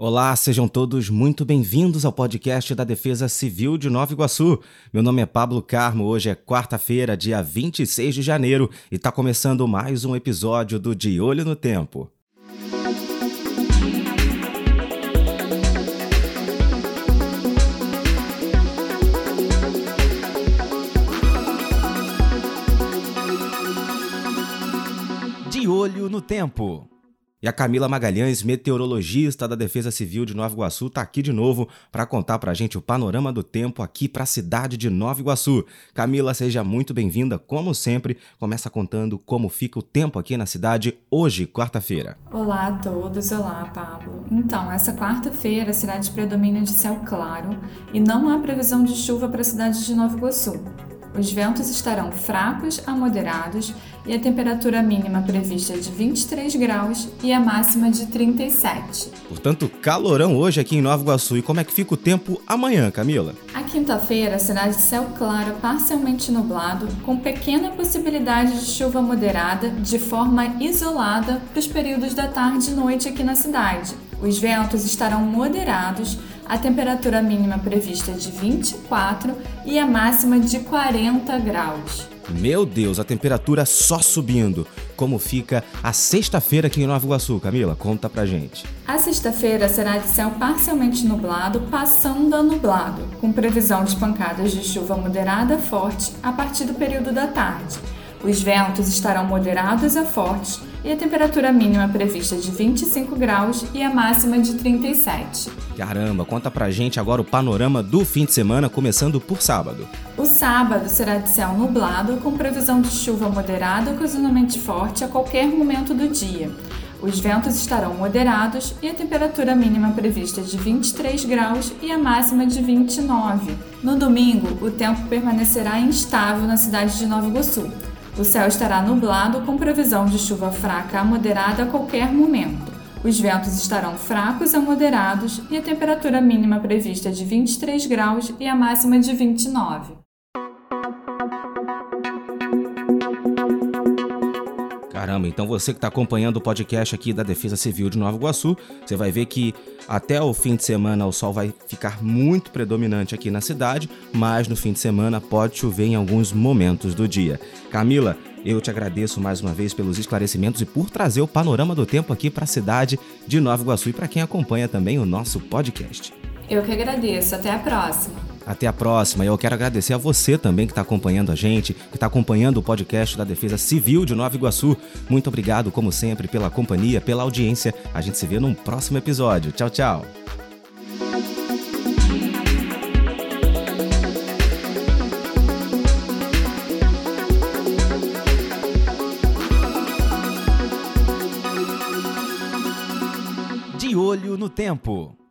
Olá, sejam todos muito bem-vindos ao podcast da Defesa Civil de Nova Iguaçu. Meu nome é Pablo Carmo, hoje é quarta-feira, dia 26 de janeiro, e está começando mais um episódio do De Olho no Tempo. De Olho no Tempo. E a Camila Magalhães, meteorologista da Defesa Civil de Nova Iguaçu, está aqui de novo para contar para a gente o panorama do tempo aqui para a cidade de Nova Iguaçu. Camila, seja muito bem-vinda, como sempre. Começa contando como fica o tempo aqui na cidade hoje, quarta-feira. Olá a todos, olá Pablo. Então, essa quarta-feira a cidade predomina de céu claro e não há previsão de chuva para a cidade de Nova Iguaçu. Os ventos estarão fracos a moderados e a temperatura mínima prevista é de 23 graus e a máxima de 37. Portanto, calorão hoje aqui em Nova Iguaçu. E como é que fica o tempo amanhã, Camila? A quinta-feira será de céu claro, parcialmente nublado, com pequena possibilidade de chuva moderada de forma isolada para os períodos da tarde e noite aqui na cidade. Os ventos estarão moderados a temperatura mínima prevista é de 24 e a máxima de 40 graus. Meu Deus, a temperatura só subindo. Como fica a sexta-feira aqui em Nova Iguaçu, Camila? Conta pra gente. A sexta-feira será de céu parcialmente nublado, passando a nublado, com previsão de pancadas de chuva moderada forte a partir do período da tarde. Os ventos estarão moderados a fortes e a temperatura mínima prevista de 25 graus e a máxima de 37. Caramba, conta pra gente agora o panorama do fim de semana, começando por sábado. O sábado será de céu nublado, com previsão de chuva moderada ocasionalmente forte a qualquer momento do dia. Os ventos estarão moderados e a temperatura mínima prevista é de 23 graus e a máxima de 29. No domingo, o tempo permanecerá instável na cidade de Nova Iguaçu. O céu estará nublado com previsão de chuva fraca a moderada a qualquer momento. Os ventos estarão fracos a moderados e a temperatura mínima prevista é de 23 graus e a máxima de 29. Caramba, então você que está acompanhando o podcast aqui da Defesa Civil de Nova Iguaçu, você vai ver que até o fim de semana o sol vai ficar muito predominante aqui na cidade, mas no fim de semana pode chover em alguns momentos do dia. Camila, eu te agradeço mais uma vez pelos esclarecimentos e por trazer o panorama do tempo aqui para a cidade de Nova Iguaçu e para quem acompanha também o nosso podcast. Eu que agradeço. Até a próxima. Até a próxima. E eu quero agradecer a você também que está acompanhando a gente, que está acompanhando o podcast da Defesa Civil de Nova Iguaçu. Muito obrigado, como sempre, pela companhia, pela audiência. A gente se vê num próximo episódio. Tchau, tchau. De olho no tempo.